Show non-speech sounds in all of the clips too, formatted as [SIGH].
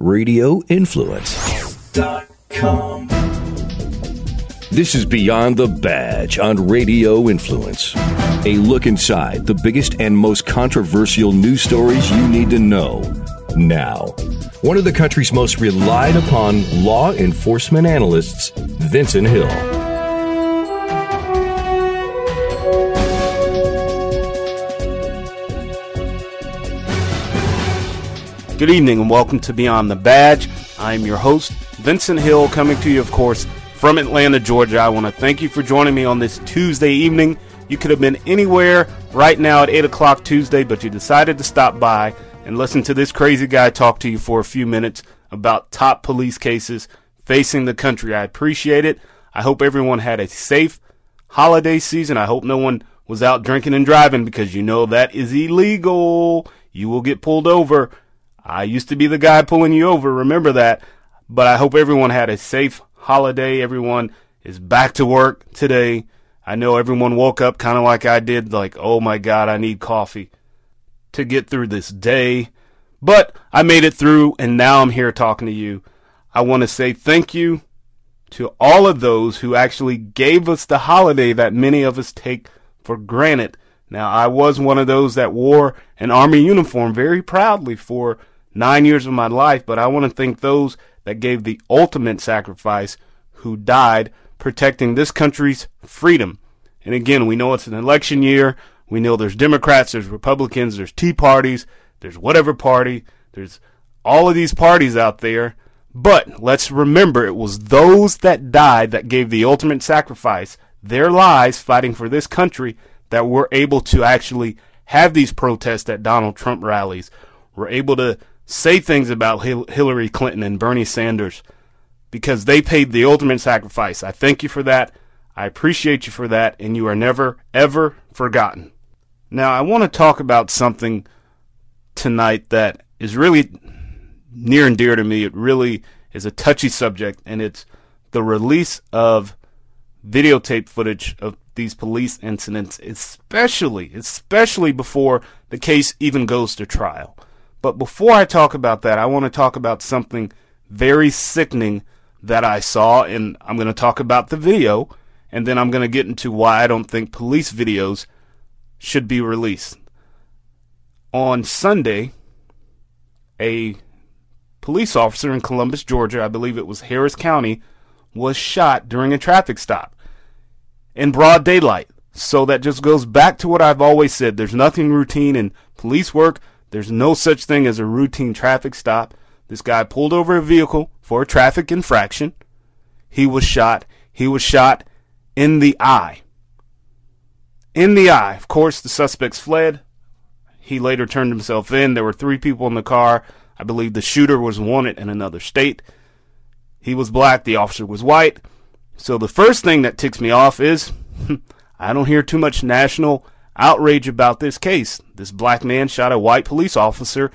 RadioInfluence.com. This is Beyond the Badge on Radio Influence. A look inside the biggest and most controversial news stories you need to know now. One of the country's most relied upon law enforcement analysts, Vincent Hill. Good evening and welcome to Beyond the Badge. I'm your host, Vincent Hill, coming to you, of course, from Atlanta, Georgia. I want to thank you for joining me on this Tuesday evening. You could have been anywhere right now at 8 o'clock Tuesday, but you decided to stop by and listen to this crazy guy talk to you for a few minutes about top police cases facing the country. I appreciate it. I hope everyone had a safe holiday season. I hope no one was out drinking and driving because you know that is illegal. You will get pulled over. I used to be the guy pulling you over, remember that. But I hope everyone had a safe holiday. Everyone is back to work today. I know everyone woke up kind of like I did, like, oh my God, I need coffee to get through this day. But I made it through, and now I'm here talking to you. I want to say thank you to all of those who actually gave us the holiday that many of us take for granted. Now, I was one of those that wore an Army uniform very proudly for nine years of my life, but I want to thank those that gave the ultimate sacrifice who died protecting this country's freedom. And again, we know it's an election year. We know there's Democrats, there's Republicans, there's Tea Parties, there's whatever party, there's all of these parties out there. But let's remember it was those that died that gave the ultimate sacrifice, their lives fighting for this country, that were able to actually have these protests at Donald Trump rallies. We're able to say things about Hillary Clinton and Bernie Sanders because they paid the ultimate sacrifice. I thank you for that. I appreciate you for that, and you are never, ever forgotten. Now, I want to talk about something tonight that is really near and dear to me. It really is a touchy subject, and it's the release of videotape footage of these police incidents, especially, especially before the case even goes to trial. But before I talk about that, I want to talk about something very sickening that I saw, and I'm going to talk about the video, and then I'm going to get into why I don't think police videos should be released. On Sunday, a police officer in Columbus, Georgia, I believe it was Harris County, was shot during a traffic stop in broad daylight. So that just goes back to what I've always said. There's nothing routine in police work. There's no such thing as a routine traffic stop. This guy pulled over a vehicle for a traffic infraction. He was shot. He was shot in the eye. In the eye. Of course, the suspects fled. He later turned himself in. There were three people in the car. I believe the shooter was wanted in another state. He was black. The officer was white. So the first thing that ticks me off is [LAUGHS] I don't hear too much national outrage about this case. This black man shot a white police officer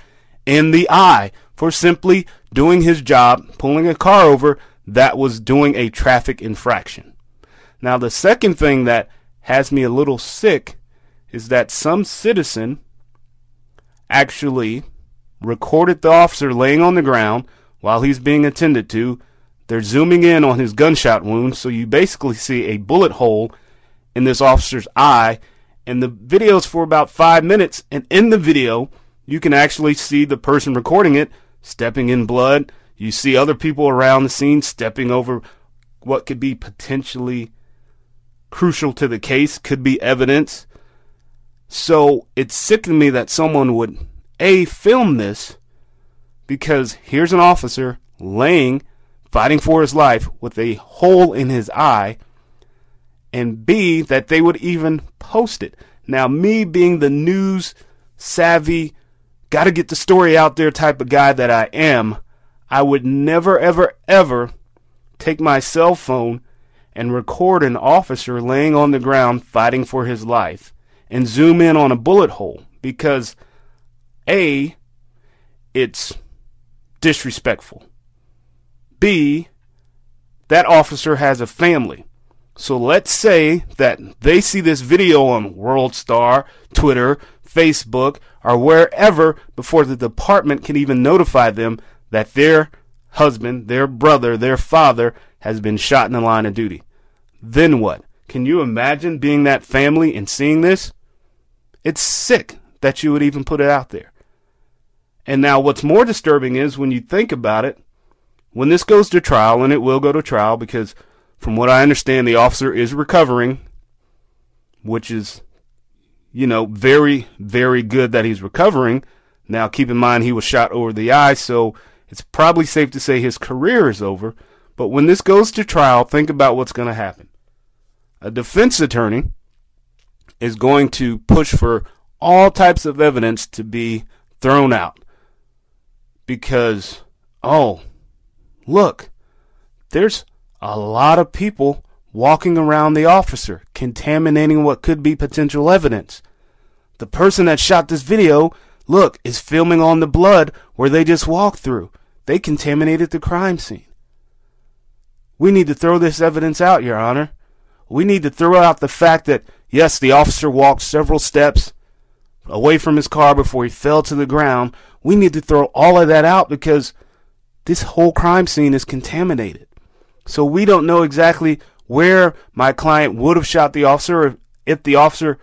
in the eye for simply doing his job, pulling a car over that was doing a traffic infraction. Now, the second thing that has me a little sick is that some citizen actually recorded the officer laying on the ground while he's being attended to. They're zooming in on his gunshot wound, so you basically see a bullet hole in this officer's eye and the video's for about five minutes. And in the video, you can actually see the person recording it stepping in blood. You see other people around the scene stepping over what could be potentially crucial to the case, could be evidence. So it's sick to me that someone would A, film this because here's an officer laying, fighting for his life with a hole in his eye and B, that they would even post it. Now, me being the news savvy, got to get the story out there type of guy that I am, I would never, ever, ever take my cell phone and record an officer laying on the ground fighting for his life and zoom in on a bullet hole because A, it's disrespectful. B, that officer has a family. So let's say that they see this video on World Star, Twitter, Facebook, or wherever before the department can even notify them that their husband, their brother, their father has been shot in the line of duty. Then what? Can you imagine being that family and seeing this? It's sick that you would even put it out there. And now, what's more disturbing is when you think about it, when this goes to trial, and it will go to trial because, from what I understand, the officer is recovering, which is, you know, very, very good that he's recovering. Now, keep in mind, he was shot over the eye, so it's probably safe to say his career is over. But when this goes to trial, think about what's going to happen. A defense attorney is going to push for all types of evidence to be thrown out because, oh, look, there's a lot of people walking around the officer, contaminating what could be potential evidence. The person that shot this video, look, is filming on the blood where they just walked through. They contaminated the crime scene. We need to throw this evidence out, Your Honor. We need to throw out the fact that, yes, the officer walked several steps away from his car before he fell to the ground. We need to throw all of that out because this whole crime scene is contaminated. So we don't know exactly where my client would have shot the officer if, the officer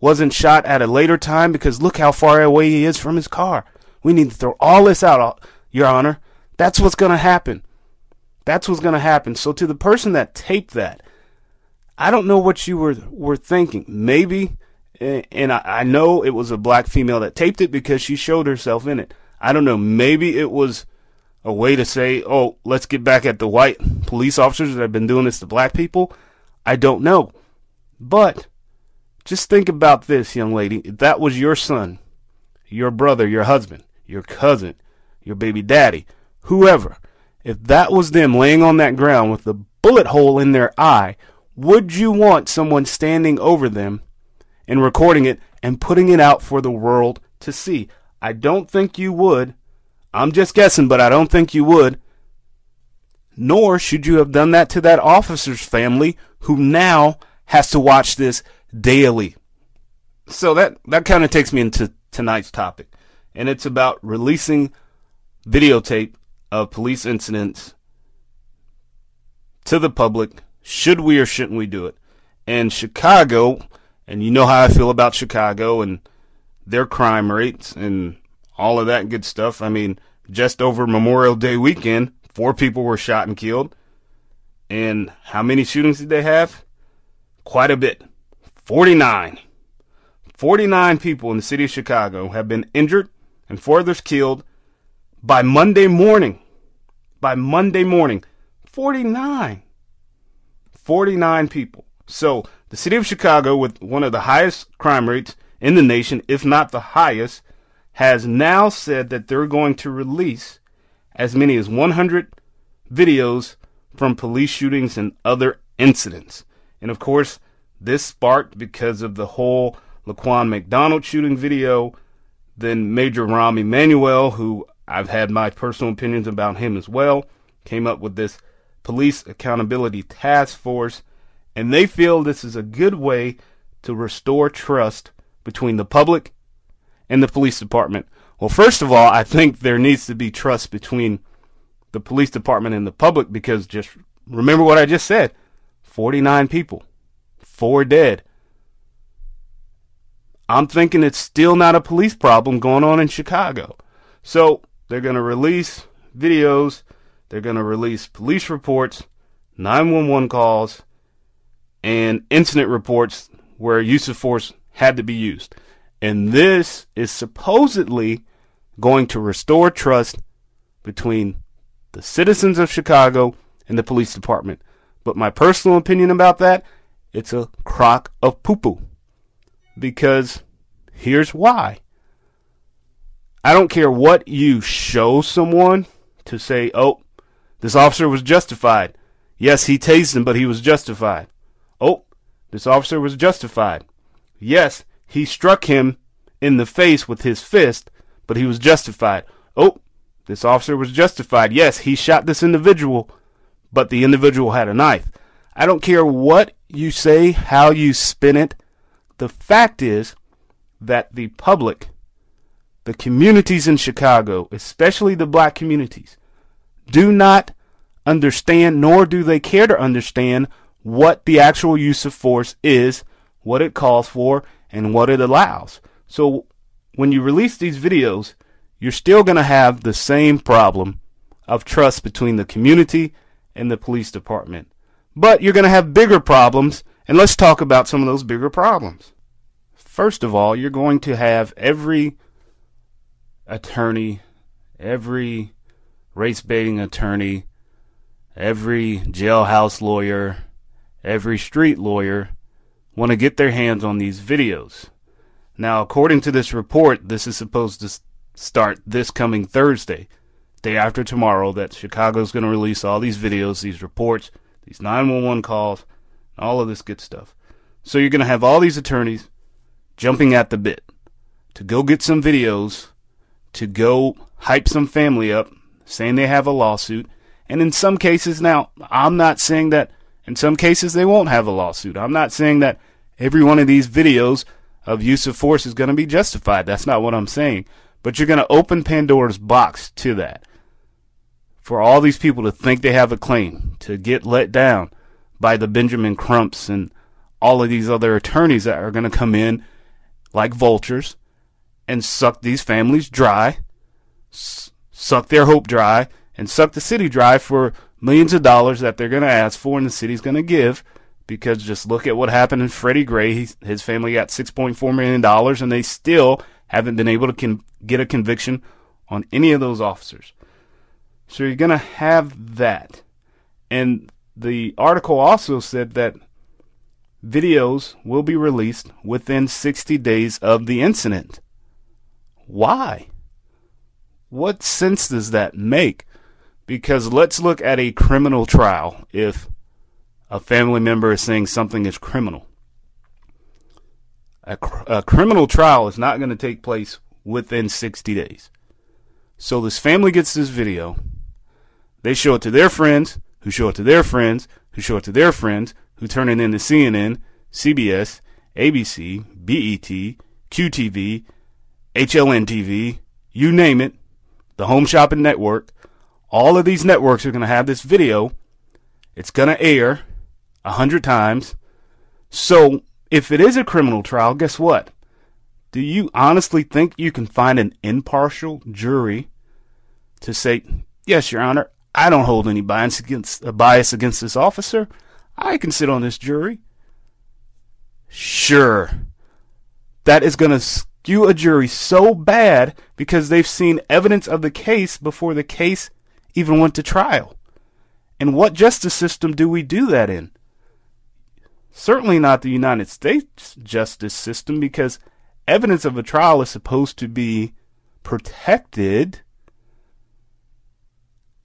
wasn't shot at a later time because look how far away he is from his car. We need to throw all this out, uh, Your Honor. That's what's going to happen. That's what's going to happen. So to the person that taped that, I don't know what you were were thinking. Maybe and I, I know it was a black female that taped it because she showed herself in it. I don't know. Maybe it was a way to say, oh, let's get back at the white police officers that have been doing this to black people. I don't know. But just think about this, young lady. If that was your son, your brother, your husband, your cousin, your baby daddy, whoever, if that was them laying on that ground with the bullet hole in their eye, would you want someone standing over them and recording it and putting it out for the world to see. I don't think you would. I'm just guessing, but I don't think you would. Nor should you have done that to that officer's family who now has to watch this daily. So that, that kind of takes me into tonight's topic. And it's about releasing videotape of police incidents to the public. Should we or shouldn't we do it? And Chicago and you know how I feel about Chicago and their crime rates and all of that good stuff. I mean, just over Memorial Day weekend, four people were shot and killed. And how many shootings did they have? Quite a bit. 49. 49 people in the city of Chicago have been injured and four others killed by Monday morning. By Monday morning. 49. 49 people. So the city of Chicago, with one of the highest crime rates in the nation, if not the highest, has now said that they're going to release as many as 100 videos from police shootings and other incidents. And of course, this sparked because of the whole Laquan McDonald shooting video. Then Major Rahm Emanuel, who I've had my personal opinions about him as well, came up with this police accountability task force and they feel this is a good way to restore trust between the public and the police department. Well, first of all, I think there needs to be trust between the police department and the public because just remember what I just said 49 people, four dead. I'm thinking it's still not a police problem going on in Chicago. So they're going to release videos, they're going to release police reports, 911 calls, and incident reports where use of force had to be used. And this is supposedly going to restore trust between the citizens of Chicago and the police department. But my personal opinion about that, it's a crock of poo poo. Because here's why. I don't care what you show someone to say, oh, this officer was justified. Yes, he tased him, but he was justified. Oh, this officer was justified. Yes, he struck him in the face with his fist, but he was justified. Oh, this officer was justified. Yes, he shot this individual, but the individual had a knife. I don't care what you say, how you spin it. The fact is that the public the communities in Chicago, especially the black communities, do not understand nor do they care to understand what the actual use of force is, what it calls for, and what it allows. So when you release these videos, you're still going to have the same problem of trust between the community and the police department. But you're going to have bigger problems, and let's talk about some of those bigger problems. First of all, you're going to have every attorney, every race baiting attorney, every jailhouse lawyer, every street lawyer want to get their hands on these videos. Now, according to this report, this is supposed to start this coming Thursday, day after tomorrow, that Chicago's going to release all these videos, these reports, these 911 calls, all of this good stuff. So you're going to have all these attorneys jumping at the bit to go get some videos, to go hype some family up, saying they have a lawsuit. And in some cases, now, I'm not saying that in some cases they won't have a lawsuit. I'm not saying that every one of these videos of use of force is going to be justified. That's not what I'm saying. But you're going to open Pandora's box to that. For all these people to think they have a claim, to get let down by the Benjamin Crumps and all of these other attorneys that are going to come in like vultures and suck these families dry, suck their hope dry, and suck the city dry for millions of dollars that they're going to ask for and the city's going to give because just look at what happened in Freddie Gray. He's, his family got $6.4 million and they still haven't been able to con- get a conviction on any of those officers. So you're going to have that. And the article also said that videos will be released within 60 days of the incident. Why? What sense does that make? Because let's look at a criminal trial if a family member is saying something is criminal. A, cr- a criminal trial is not going to take place within 60 days. So this family gets this video. They show it to their friends, who show it to their friends, who show it to their friends, who turn it into CNN, CBS, ABC, BET, QTV, HLN TV, you name it, the Home Shopping Network. All of these networks are going to have this video. It's going to air a hundred times. So if it is a criminal trial, guess what? Do you honestly think you can find an impartial jury to say, yes, Your Honor, I don't hold any bias against, a bias against this officer. I can sit on this jury. Sure. That is going to skew a jury so bad because they've seen evidence of the case before the case even went to trial. And what justice system do we do that in? Certainly not the United States justice system because evidence of a trial is supposed to be protected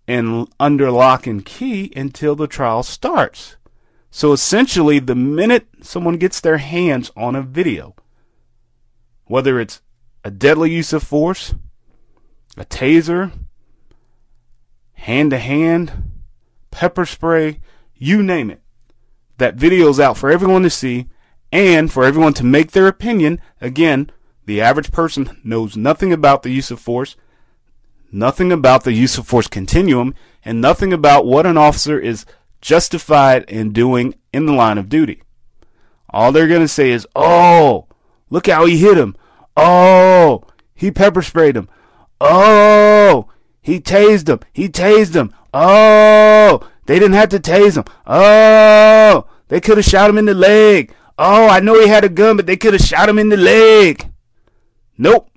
and under lock and key until the trial starts. So essentially, the minute someone gets their hands on a video, whether it's a deadly use of force, a taser, hand to hand, pepper spray, you name it, that video's out for everyone to see and for everyone to make their opinion. Again, the average person knows nothing about the use of force, nothing about the use of force continuum, and nothing about what an officer is justified in doing in the line of duty. All they're going to say is, oh, look how he hit him. Oh, he pepper sprayed him. Oh, he tased him. He tased him. Oh, they didn't have to tase him. Oh, they could have shot him in the leg. Oh, I know he had a gun, but they could have shot him in the leg. Nope.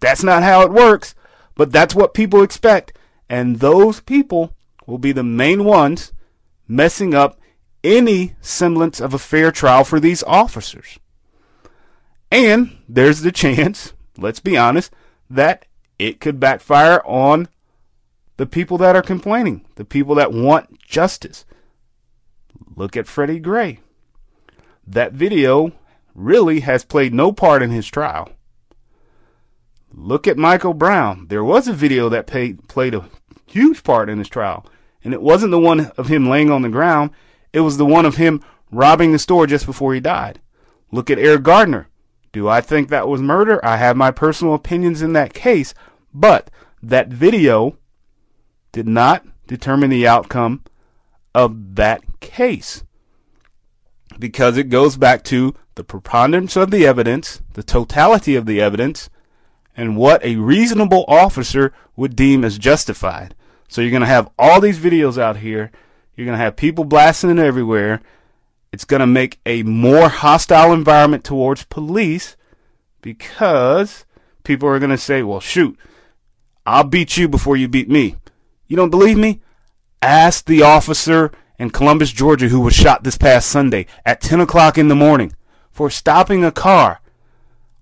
That's not how it works, but that's what people expect. And those people will be the main ones messing up any semblance of a fair trial for these officers. And there's the [LAUGHS] chance, let's be honest, that it could backfire on the people that are complaining, the people that want justice. Look at Freddie Gray. That video really has played no part in his trial. Look at Michael Brown. There was a video that paid, played a huge part in his trial. And it wasn't the one of him laying on the ground, it was the one of him robbing the store just before he died. Look at Eric Gardner. Do I think that was murder? I have my personal opinions in that case, but that video did not determine the outcome of that case because it goes back to the preponderance of the evidence, the totality of the evidence, and what a reasonable officer would deem as justified. So you're going to have all these videos out here. You're going to have people blasting it everywhere. It's going to make a more hostile environment towards police because people are going to say, well, shoot, I'll beat you before you beat me. You don't believe me? Ask the officer in Columbus, Georgia, who was shot this past Sunday at 10 o'clock in the morning for stopping a car.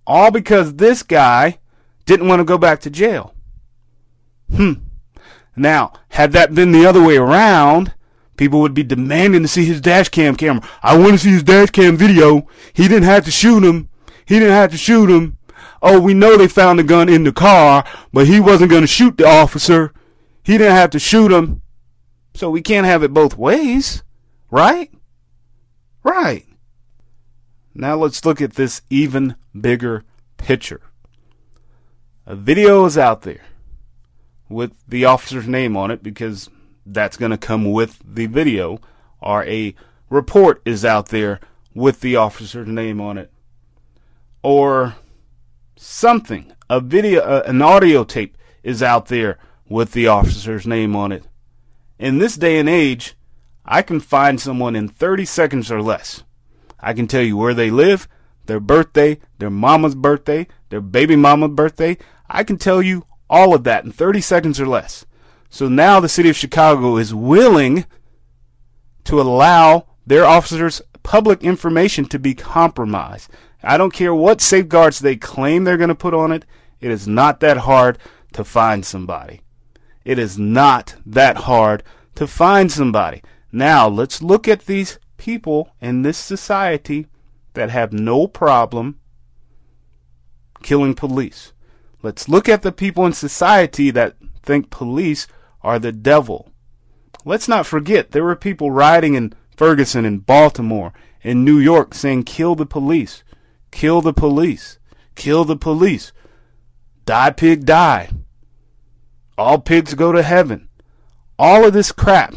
All because this guy didn't want to go back to jail. Hmm. Now, had that been the other way around, people would be demanding to see his dash cam camera. I want to see his dash cam video. He didn't have to shoot him. He didn't have to shoot him. Oh, we know they found the gun in the car, but he wasn't going to shoot the officer. He didn't have to shoot him. So we can't have it both ways, right? Right. Now let's look at this even bigger picture. A video is out there with the officer's name on it because that's going to come with the video, or a report is out there with the officer's name on it, or something, a video, uh, an audio tape is out there with the officer's name on it. In this day and age, I can find someone in 30 seconds or less. I can tell you where they live, their birthday, their mama's birthday, their baby mama's birthday. I can tell you all of that in 30 seconds or less. So now the city of Chicago is willing to allow their officers public information to be compromised. I don't care what safeguards they claim they're going to put on it. It is not that hard to find somebody. It is not that hard to find somebody. Now, let's look at these people in this society that have no problem killing police. Let's look at the people in society that think police are the devil. Let's not forget there were people rioting in Ferguson and Baltimore in New York saying kill the police. Kill the police. Kill the police. Die pig die. All pigs go to heaven. All of this crap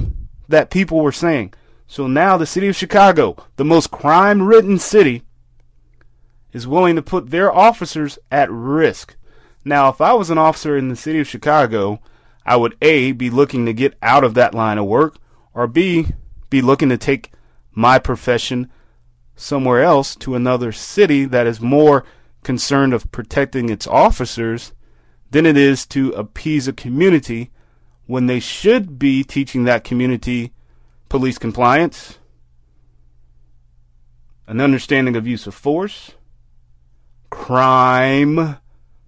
that people were saying. So now the city of Chicago, the most crime ridden city, is willing to put their officers at risk. Now, if I was an officer in the city of Chicago, I would A, be looking to get out of that line of work, or B, be looking to take my profession somewhere else to another city that is more concerned of protecting its officers than it is to appease a community when they should be teaching that community police compliance, an understanding of use of force, crime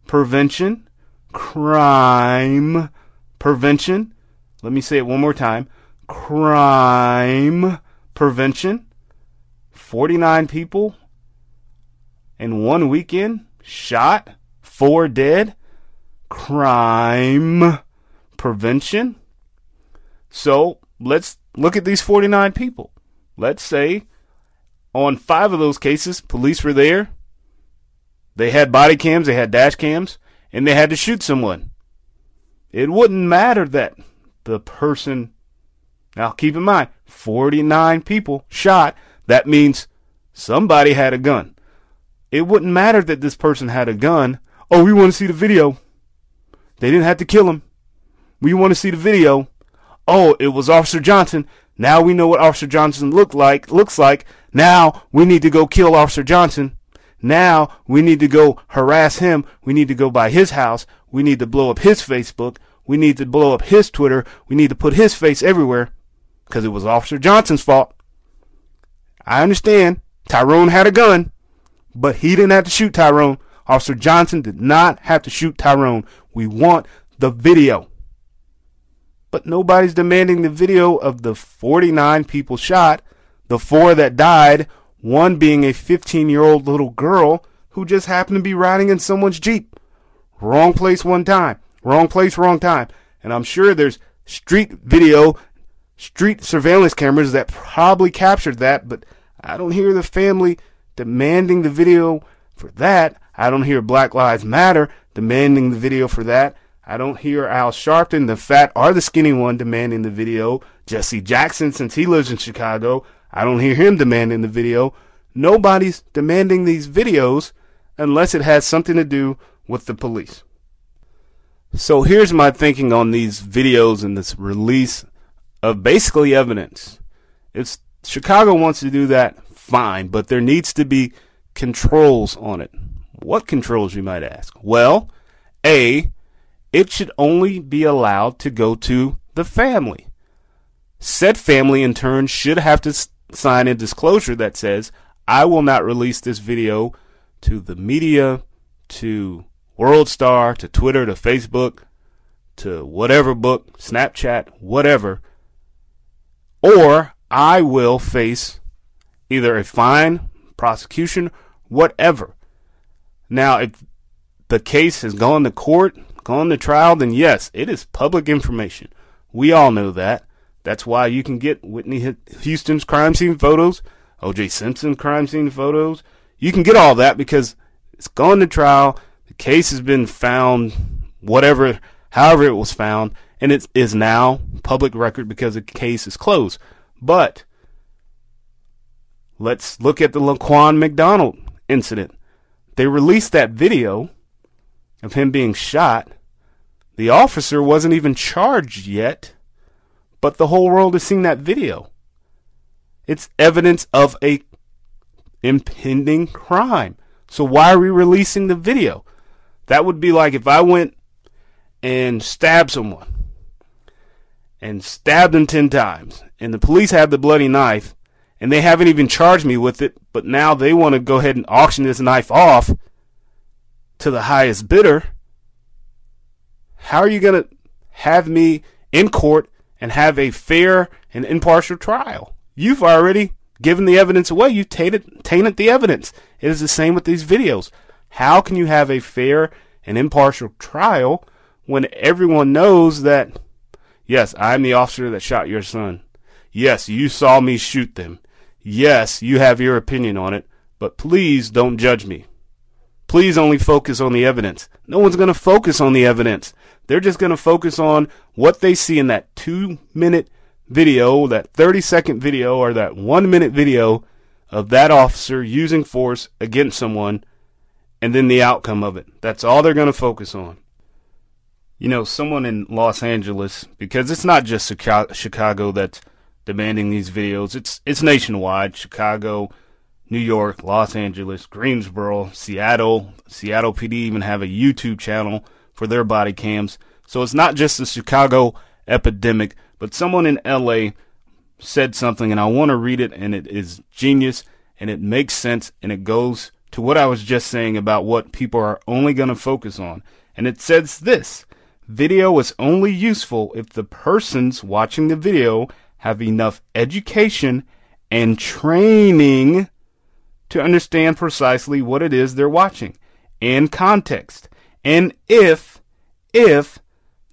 prevention, crime prevention. Let me say it one more time. Crime prevention. 49 people in one weekend shot, four dead. Crime prevention. So let's look at these 49 people. Let's say on five of those cases, police were there. They had body cams, they had dash cams, and they had to shoot someone. It wouldn't matter that the person, now keep in mind, 49 people shot. That means somebody had a gun. It wouldn't matter that this person had a gun. Oh, we want to see the video. They didn't have to kill him. We want to see the video. Oh, it was Officer Johnson. Now we know what Officer Johnson looked like, looks like. Now we need to go kill Officer Johnson. Now we need to go harass him. We need to go by his house. We need to blow up his Facebook. We need to blow up his Twitter. We need to put his face everywhere because it was Officer Johnson's fault. I understand Tyrone had a gun, but he didn't have to shoot Tyrone. Officer Johnson did not have to shoot Tyrone. We want the video. But nobody's demanding the video of the 49 people shot, the four that died, one being a 15 year old little girl who just happened to be riding in someone's Jeep. Wrong place one time. Wrong place, wrong time. And I'm sure there's street video, street surveillance cameras that probably captured that, but I don't hear the family demanding the video for that. I don't hear Black Lives Matter demanding the video for that. I don't hear Al Sharpton, the fat or the skinny one, demanding the video. Jesse Jackson, since he lives in Chicago, I don't hear him demanding the video. Nobody's demanding these videos unless it has something to do with the police. So here's my thinking on these videos and this release of basically evidence. If Chicago wants to do that, fine, but there needs to be controls on it. What controls, you might ask? Well, A, it should only be allowed to go to the family. Said family, in turn, should have to sign a disclosure that says, I will not release this video to the media, to World Star, to Twitter, to Facebook, to whatever book, Snapchat, whatever, or I will face either a fine, prosecution, whatever. Now, if the case has gone to court gone to trial, then yes, it is public information. We all know that. That's why you can get Whitney Houston's crime scene photos, O.J. Simpson's crime scene photos. You can get all that because it's gone to trial. The case has been found, whatever, however it was found, and it is now public record because the case is closed. But let's look at the Laquan McDonald incident. They released that video of him being shot. The officer wasn't even charged yet, but the whole world has seen that video. It's evidence of a impending crime. So why are we releasing the video? That would be like if I went and stabbed someone and stabbed him 10 times and the police have the bloody knife and they haven't even charged me with it, but now they want to go ahead and auction this knife off to the highest bidder, how are you going to have me in court and have a fair and impartial trial? You've already given the evidence away. You tainted, tainted the evidence. It is the same with these videos. How can you have a fair and impartial trial when everyone knows that, yes, I'm the officer that shot your son. Yes, you saw me shoot them. Yes, you have your opinion on it, but please don't judge me. Please only focus on the evidence. No one's going to focus on the evidence. They're just going to focus on what they see in that two minute video, that 30 second video, or that one minute video of that officer using force against someone and then the outcome of it. That's all they're going to focus on. You know, someone in Los Angeles, because it's not just Chicago that's demanding these videos, it's, it's nationwide. Chicago, New York, Los Angeles, Greensboro, Seattle. Seattle PD even have a YouTube channel for their body cams. So it's not just the Chicago epidemic, but someone in LA said something and I want to read it and it is genius and it makes sense and it goes to what I was just saying about what people are only going to focus on. And it says this video is only useful if the persons watching the video have enough education and training to understand precisely what it is they're watching and context. And if, if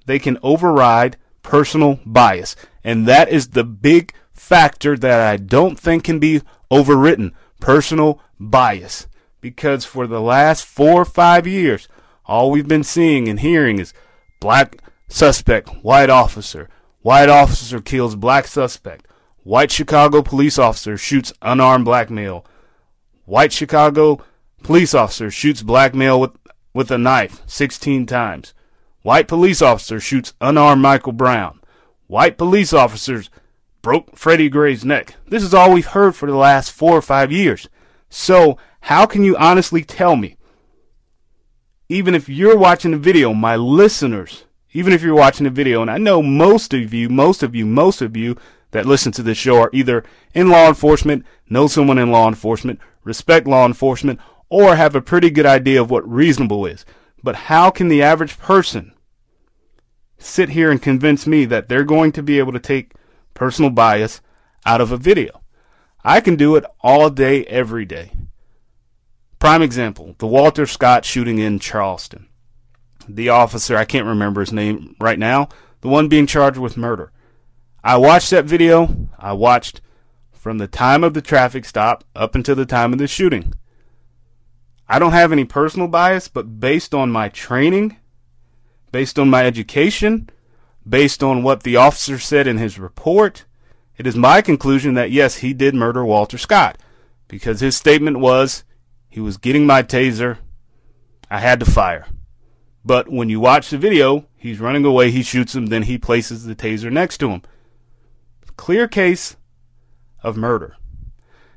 they can override personal bias. And that is the big factor that I don't think can be overwritten. Personal bias. Because for the last four or five years, all we've been seeing and hearing is black suspect, white officer, white officer kills black suspect, white Chicago police officer shoots unarmed black male, White Chicago police officer shoots black male with, with a knife 16 times. White police officer shoots unarmed Michael Brown. White police officers broke Freddie Gray's neck. This is all we've heard for the last four or five years. So, how can you honestly tell me, even if you're watching the video, my listeners, even if you're watching the video, and I know most of you, most of you, most of you that listen to this show are either in law enforcement, know someone in law enforcement, respect law enforcement, or have a pretty good idea of what reasonable is. But how can the average person sit here and convince me that they're going to be able to take personal bias out of a video? I can do it all day, every day. Prime example the Walter Scott shooting in Charleston. The officer, I can't remember his name right now, the one being charged with murder. I watched that video. I watched from the time of the traffic stop up until the time of the shooting. I don't have any personal bias, but based on my training, based on my education, based on what the officer said in his report, it is my conclusion that yes, he did murder Walter Scott because his statement was he was getting my taser. I had to fire. But when you watch the video, he's running away, he shoots him, then he places the taser next to him. Clear case of murder.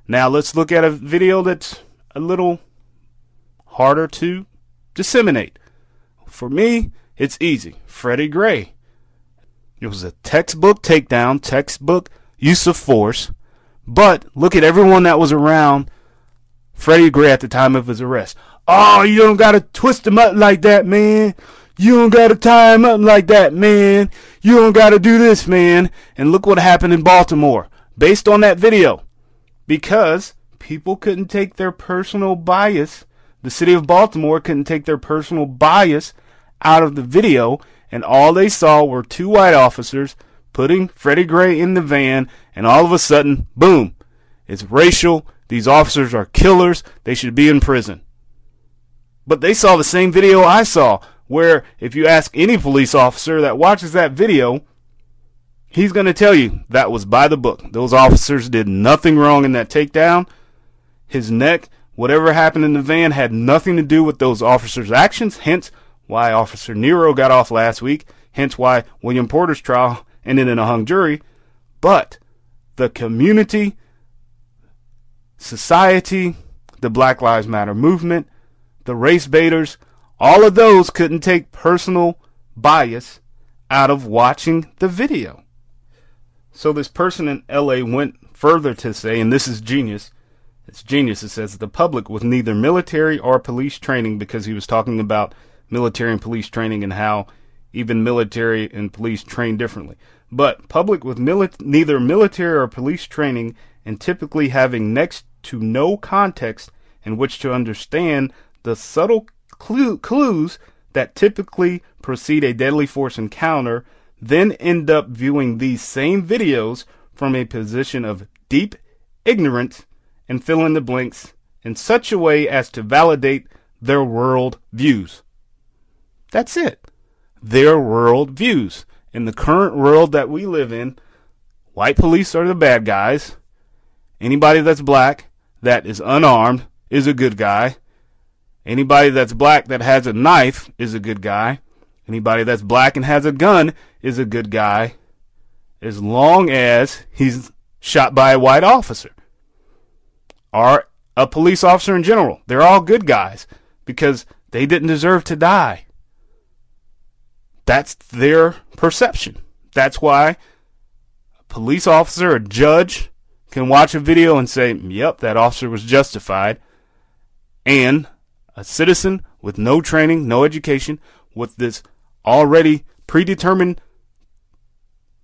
Now let's look at a video that's a little harder to disseminate. For me, it's easy. Freddie Gray. It was a textbook takedown, textbook use of force. But look at everyone that was around Freddie Gray at the time of his arrest. Oh, you don't gotta twist him up like that, man. You don't gotta tie him up like that, man. You don't gotta do this, man. And look what happened in Baltimore based on that video. Because people couldn't take their personal bias, the city of Baltimore couldn't take their personal bias out of the video, and all they saw were two white officers putting Freddie Gray in the van, and all of a sudden, boom, it's racial. These officers are killers. They should be in prison. But they saw the same video I saw, where if you ask any police officer that watches that video, he's going to tell you that was by the book. Those officers did nothing wrong in that takedown. His neck, whatever happened in the van, had nothing to do with those officers' actions, hence why Officer Nero got off last week, hence why William Porter's trial ended in a hung jury. But the community, society, the Black Lives Matter movement, the race baiters, all of those couldn't take personal bias out of watching the video. So this person in LA went further to say, and this is genius. It's genius. It says the public with neither military or police training, because he was talking about military and police training and how even military and police train differently. But public with mili- neither military or police training and typically having next to no context in which to understand the subtle clue- clues that typically precede a deadly force encounter, then end up viewing these same videos from a position of deep ignorance and fill in the blanks in such a way as to validate their world views. That's it. Their world views. In the current world that we live in, white police are the bad guys. Anybody that's black that is unarmed is a good guy. Anybody that's black that has a knife is a good guy. Anybody that's black and has a gun is a good guy as long as he's shot by a white officer or a police officer in general. They're all good guys because they didn't deserve to die. That's their perception. That's why a police officer, a judge, can watch a video and say, yep, that officer was justified. And a citizen with no training, no education, with this already predetermined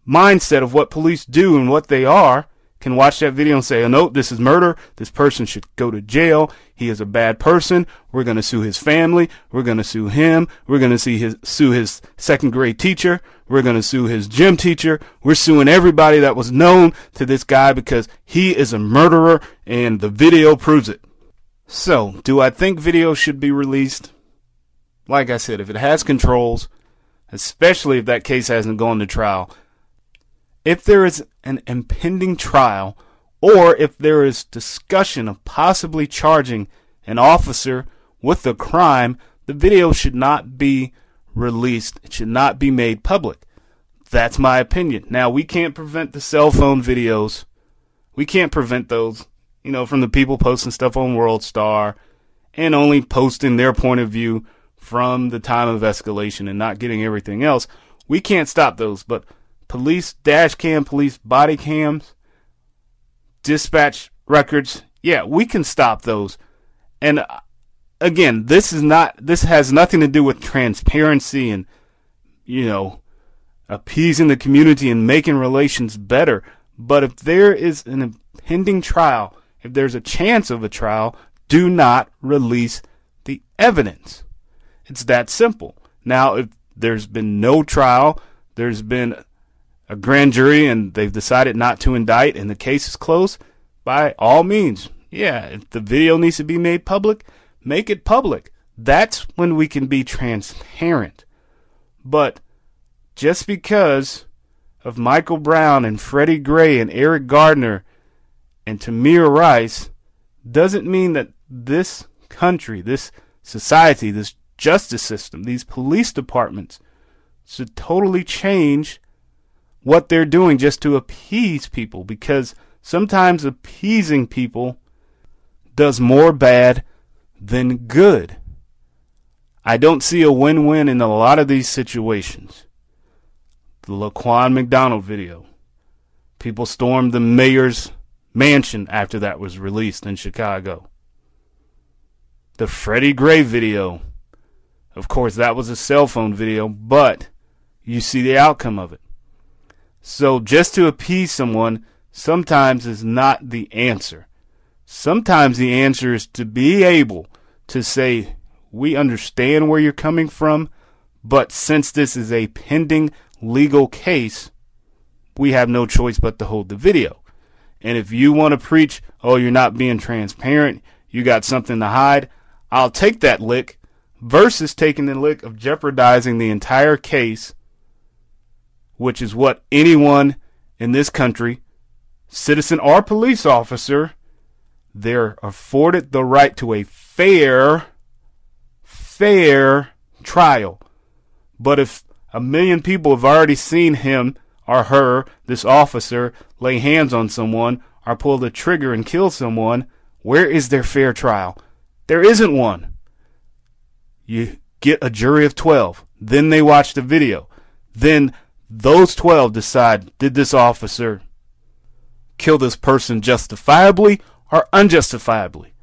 mindset of what police do and what they are, can watch that video and say, oh, no, this is murder. This person should go to jail. He is a bad person. We're going to sue his family. We're going to sue him. We're going to his, sue his second grade teacher. We're going to sue his gym teacher. We're suing everybody that was known to this guy because he is a murderer and the video proves it. So, do I think video should be released? Like I said, if it has controls, especially if that case hasn't gone to trial, if there is an impending trial, or if there is discussion of possibly charging an officer with a crime, the video should not be released. It should not be made public. That's my opinion. Now, we can't prevent the cell phone videos. We can't prevent those you know, from the people posting stuff on World Star and only posting their point of view from the time of escalation and not getting everything else. We can't stop those, but police dash cam, police body cams, dispatch records, yeah, we can stop those. And uh, again, this is not this has nothing to do with transparency and you know, appeasing the community and making relations better. But if there is an impending trial if there's a chance of a trial, do not release the evidence. It's that simple. Now, if there's been no trial, there's been a grand jury and they've decided not to indict and the case is closed, by all means, yeah, if the video needs to be made public, Make it public. That's when we can be transparent. But just because of Michael Brown and Freddie Gray and Eric Gardner and Tamir Rice doesn't mean that this country, this society, this justice system, these police departments should totally change what they're doing just to appease people because sometimes appeasing people does more bad than good. I don't see a win win in a lot of these situations. The Laquan McDonald video. People stormed the mayor's mansion after that was released in Chicago. The Freddie Gray video. Of course, that was a cell phone video, but you see the outcome of it. So just to appease someone sometimes is not the answer. Sometimes the answer is to be able to say, we understand where you're coming from, but since this is a pending legal case, we have no choice but to hold the video. And if you want to preach, oh, you're not being transparent, you got something to hide, I'll take that lick versus taking the lick of jeopardizing the entire case, which is what anyone in this country, citizen or police officer, they're afforded the right to a fair fair trial. But if a million people have already seen him or her, this officer, lay hands on someone or pull the trigger and kill someone, where is their fair trial? There isn't one. You get a jury of 12. Then they watch the video. Then those 12 decide did this officer kill this person justifiably or unjustifiably?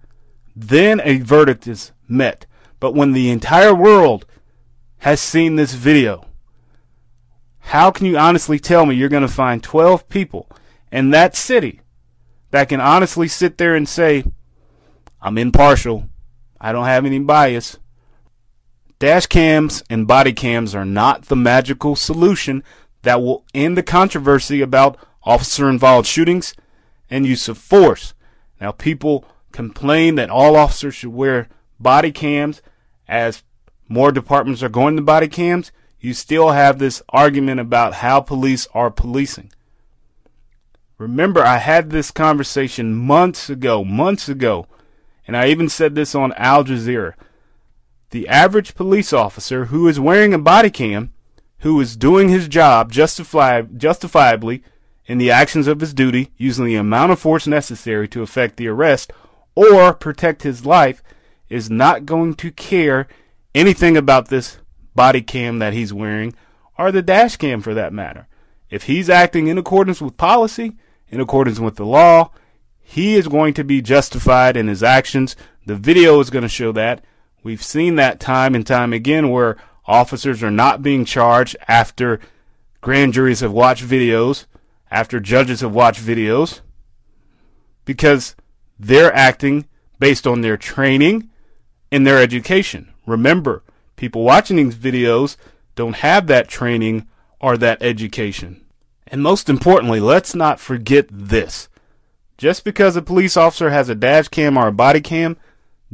Then a verdict is met. But when the entire world has seen this video, how can you honestly tell me you're going to find 12 people in that city that can honestly sit there and say, I'm impartial, I don't have any bias? Dash cams and body cams are not the magical solution that will end the controversy about officer involved shootings and use of force. Now, people complain that all officers should wear body cams as more departments are going to body cams, you still have this argument about how police are policing. Remember, I had this conversation months ago, months ago, and I even said this on Al Jazeera. The average police officer who is wearing a body cam, who is doing his job justifi- justifiably in the actions of his duty, using the amount of force necessary to effect the arrest or protect his life, is not going to care anything about this body cam that he's wearing or the dash cam for that matter. If he's acting in accordance with policy, in accordance with the law, he is going to be justified in his actions. The video is going to show that. We've seen that time and time again where officers are not being charged after grand juries have watched videos, after judges have watched videos, because they're acting based on their training and their education. Remember, people watching these videos don't have that training or that education. And most importantly, let's not forget this. Just because a police officer has a dash cam or a body cam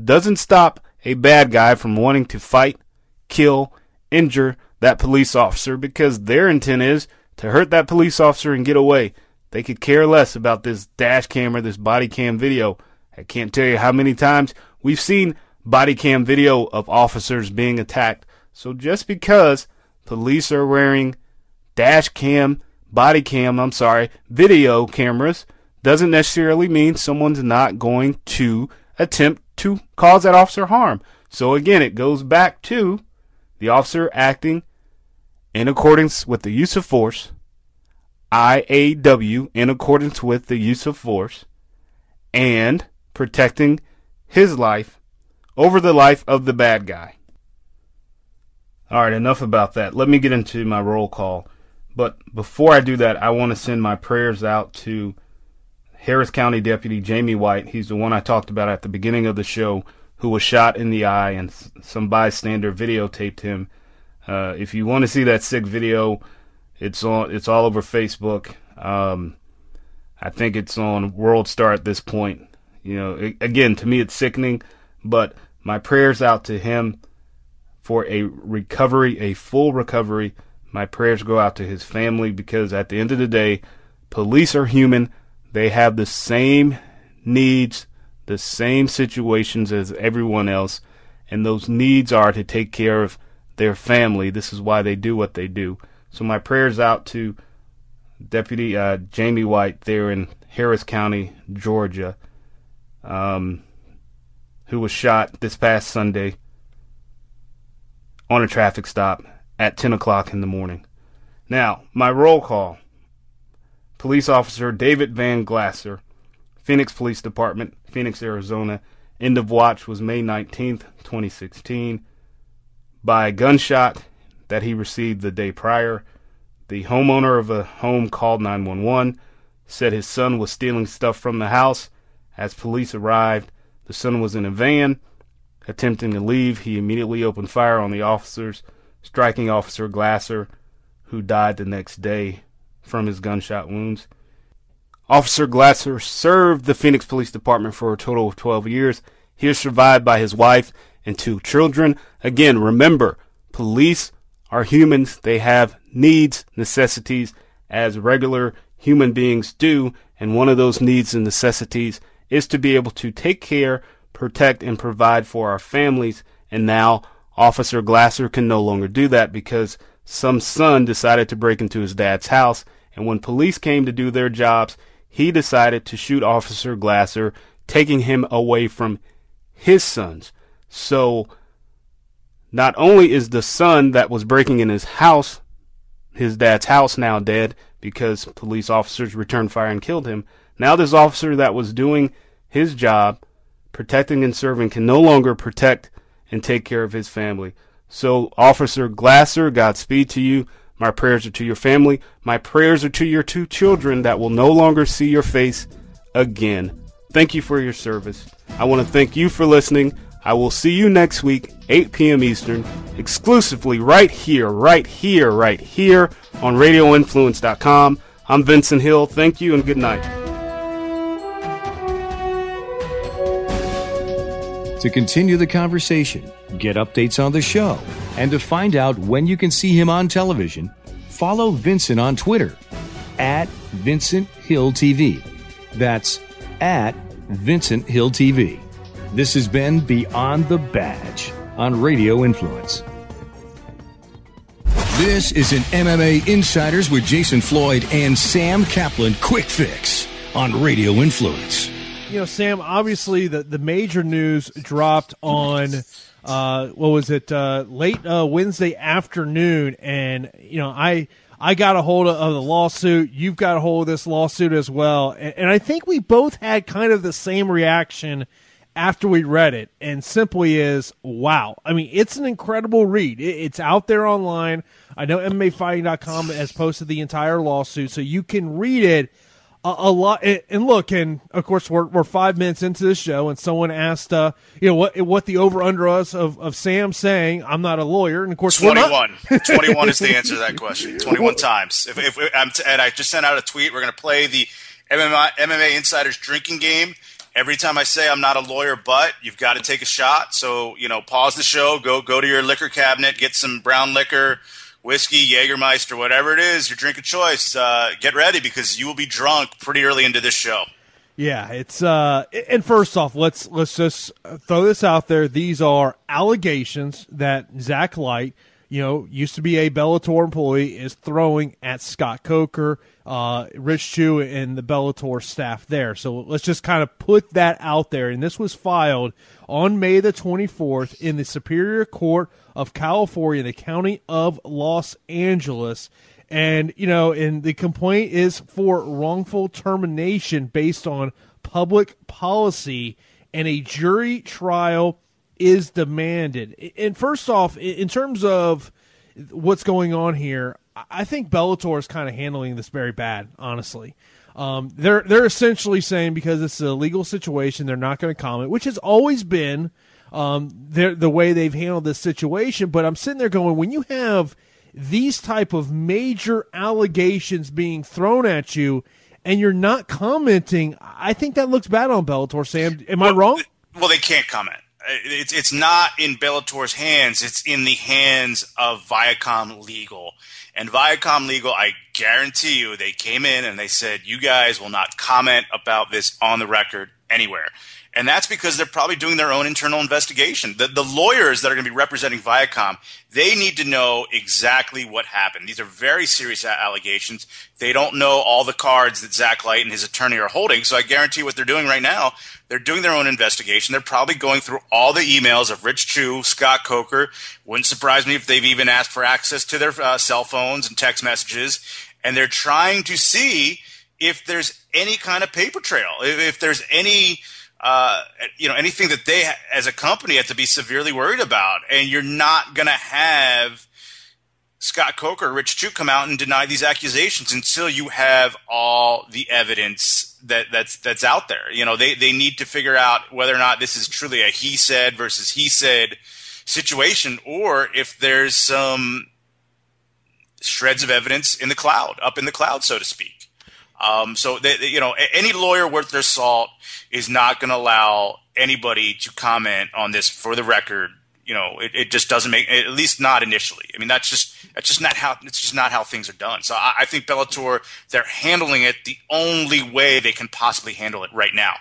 doesn't stop a bad guy from wanting to fight, kill, injure that police officer because their intent is to hurt that police officer and get away. They could care less about this dash cam or this body cam video. I can't tell you how many times we've seen body cam video of officers being attacked. So just because police are wearing dash cam, body cam, I'm sorry, video cameras doesn't necessarily mean someone's not going to attempt to cause that officer harm. So again, it goes back to the officer acting in accordance with the use of force, IAW in accordance with the use of force, and protecting his life over the life of the bad guy. All right, enough about that. Let me get into my roll call. But before I do that, I want to send my prayers out to Harris County Deputy Jamie White. He's the one I talked about at the beginning of the show who was shot in the eye, and some bystander videotaped him. Uh, if you want to see that sick video, it's on. It's all over Facebook. Um, I think it's on World Star at this point. You know, it, again, to me, it's sickening. But My prayers out to him for a recovery, a full recovery. My prayers go out to his family because at the end of the day, police are human. They have the same needs, the same situations as everyone else, and those needs are to take care of their family. This is why they do what they do. So my prayers out to Deputy uh, Jamie White there in Harris County, Georgia, um, who was shot this past Sunday on a traffic stop at 10 o'clock in the morning. Now, my roll call. Police Officer David Van Glasser, Phoenix Police Department, Phoenix, Arizona. End of watch was May 19th, 2016. By a gunshot that he received the day prior, the homeowner of a home called 911 said his son was stealing stuff from the house. As police arrived, the son was in a van. Attempting to leave, he immediately opened fire on the officers, striking Officer Glasser, who died the next day from his gunshot wounds. Officer Glasser served the Phoenix Police Department for a total of 12 years. He is survived by his wife and two children. Again, remember, police are humans. They have needs, necessities, as regular human beings do. And one of those needs and necessities is to be able to take care, protect, and provide for our families. And now Officer Glasser can no longer do that because some son decided to break into his dad's house. And when police came to do their jobs, he decided to shoot Officer Glasser, taking him away from his sons. So, not only is the son that was breaking in his house, his dad's house, now dead because police officers returned fire and killed him, now this officer that was doing his job, protecting and serving, can no longer protect and take care of his family. So, Officer Glasser, Godspeed to you. My prayers are to your family. My prayers are to your two children that will no longer see your face again. Thank you for your service. I want to thank you for listening. I will see you next week, 8 p.m. Eastern, exclusively right here, right here, right here on RadioInfluence.com. I'm Vincent Hill. Thank you and good night. To continue the conversation, get updates on the show, and to find out when you can see him on television, follow Vincent on Twitter at Vincent Hill TV. That's at Vincent Hill TV. This has been Beyond the Badge on Radio Influence. This is an MMA Insiders with Jason Floyd and Sam Kaplan Quick Fix on Radio Influence you know, Sam, obviously the, the major news dropped on, uh, what was it, uh, late uh, Wednesday afternoon. And, you know, I. I got a hold of, of the lawsuit. You've got a hold of this lawsuit as well. And, and I think we both had kind of the same reaction after we read it. And simply is, wow. I mean, it's an incredible read. It, it's out there online. I know MMAfighting.com has posted the entire lawsuit, so you can read it a, a lot. And look, and of course, we're, we're five minutes into the show, and someone asked, uh, you know, what what the over under us of, of Sam saying, I'm not a lawyer. And of course, 21. 21 is the answer to that question. [LAUGHS] 21 times. If, if I'm t- and I just sent out a tweet, we're going to play the MMA, MMA Insiders drinking game. Every time I say I'm not a lawyer, but you've got to take a shot. So, you know, pause the show, go go to your liquor cabinet, get some brown liquor, whiskey, Jägermeister, whatever it is, your drink of choice. Uh, get ready because you will be drunk pretty early into this show. Yeah, it's uh and first off, let's let's just throw this out there. These are allegations that Zach Light, you know, used to be a Bellator employee, is throwing at Scott Coker, uh, Rich Chou, and the Bellator staff there. So let's just kind of put that out there. And this was filed on May the 24th in the Superior Court of California, the County of Los Angeles. And, you know, and the complaint is for wrongful termination based on public policy, and a jury trial is demanded. And first off, in terms of what's going on here, I think Bellator is kind of handling this very bad, honestly. Um, they're they're essentially saying because it's a legal situation, they're not going to comment, which has always been um, the way they've handled this situation. But I'm sitting there going, when you have these type of major allegations being thrown at you, and you're not commenting, I think that looks bad on Bellator. Sam, am well, I wrong? Well, they can't comment. Uh, it's it's not in Bellator's hands. It's in the hands of Viacom Legal. And Viacom Legal, I guarantee you, they came in and they said, "You guys will not comment about this on the record anywhere." And that's because they're probably doing their own internal investigation. The, the lawyers that are going to be representing Viacom, they need to know exactly what happened. These are very serious allegations. They don't know all the cards that Zach Light and his attorney are holding. So I guarantee what they're doing right now, they're doing their own investigation. They're probably going through all the emails of Rich Chou, Scott Coker. Wouldn't surprise me if they've even asked for access to their uh, cell phones and text messages. And they're trying to see if there's any kind of paper trail, if, if there's any – uh, you know, anything that they as a company have to be severely worried about. And you're not going to have Scott Coker or Rich Chou come out and deny these accusations until you have all the evidence that that's that's out there. You know, they they need to figure out whether or not this is truly a he said versus he said situation, or if there's some shreds of evidence in the cloud, up in the cloud, so to speak. Um, so, they, you know, any lawyer worth their salt is not going to allow anybody to comment on this for the record. You know, it, it, just doesn't make at least not initially. I mean, that's just that's just not how it's just not how things are done. So I, I think Bellator they're handling it the only way they can possibly handle it right now.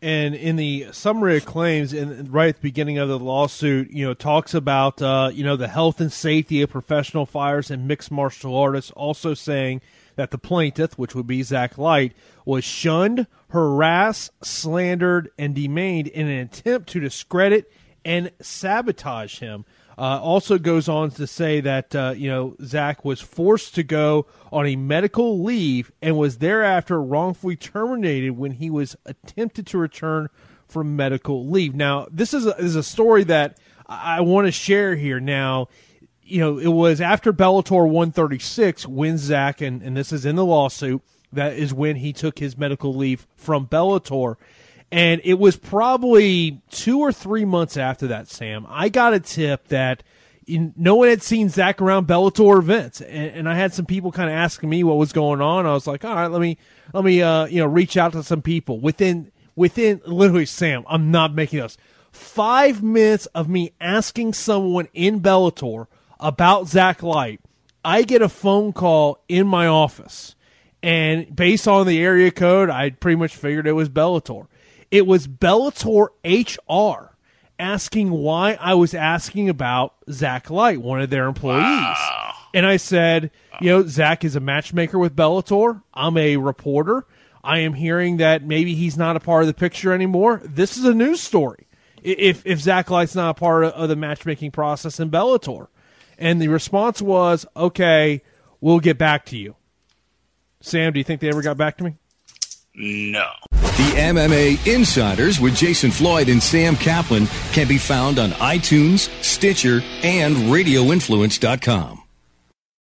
And in the summary of claims, and right at the beginning of the lawsuit, you know, talks about uh, you know the health and safety of professional fighters and mixed martial artists. Also saying that the plaintiff, which would be Zach Light, was shunned, harassed, slandered, and demeaned in an attempt to discredit and sabotage him. Uh, also goes on to say that uh, you know Zach was forced to go on a medical leave and was thereafter wrongfully terminated when he was attempted to return from medical leave. Now this is a, is a story that I want to share here. Now you know, it was after Bellator 136 when Zach, and, and this is in the lawsuit, that is when he took his medical leave from Bellator. And it was probably two or three months after that, Sam. I got a tip that in, no one had seen Zach around Bellator events, and, and I had some people kind of asking me what was going on. I was like, all right, let me let me uh, you know reach out to some people within within literally Sam. I'm not making this five minutes of me asking someone in Bellator about Zach Light, I get a phone call in my office. And based on the area code, I pretty much figured it was Bellator. It was Bellator HR asking why I was asking about Zach Light, one of their employees. Wow. And I said, you know, Zach is a matchmaker with Bellator. I'm a reporter. I am hearing that maybe he's not a part of the picture anymore. This is a news story. If if Zach Light's not a part of the matchmaking process in Bellator, and the response was, okay, we'll get back to you. Sam, do you think they ever got back to me? No. The MMA Insiders with Jason Floyd and Sam Kaplan can be found on iTunes, Stitcher, and RadioInfluence.com.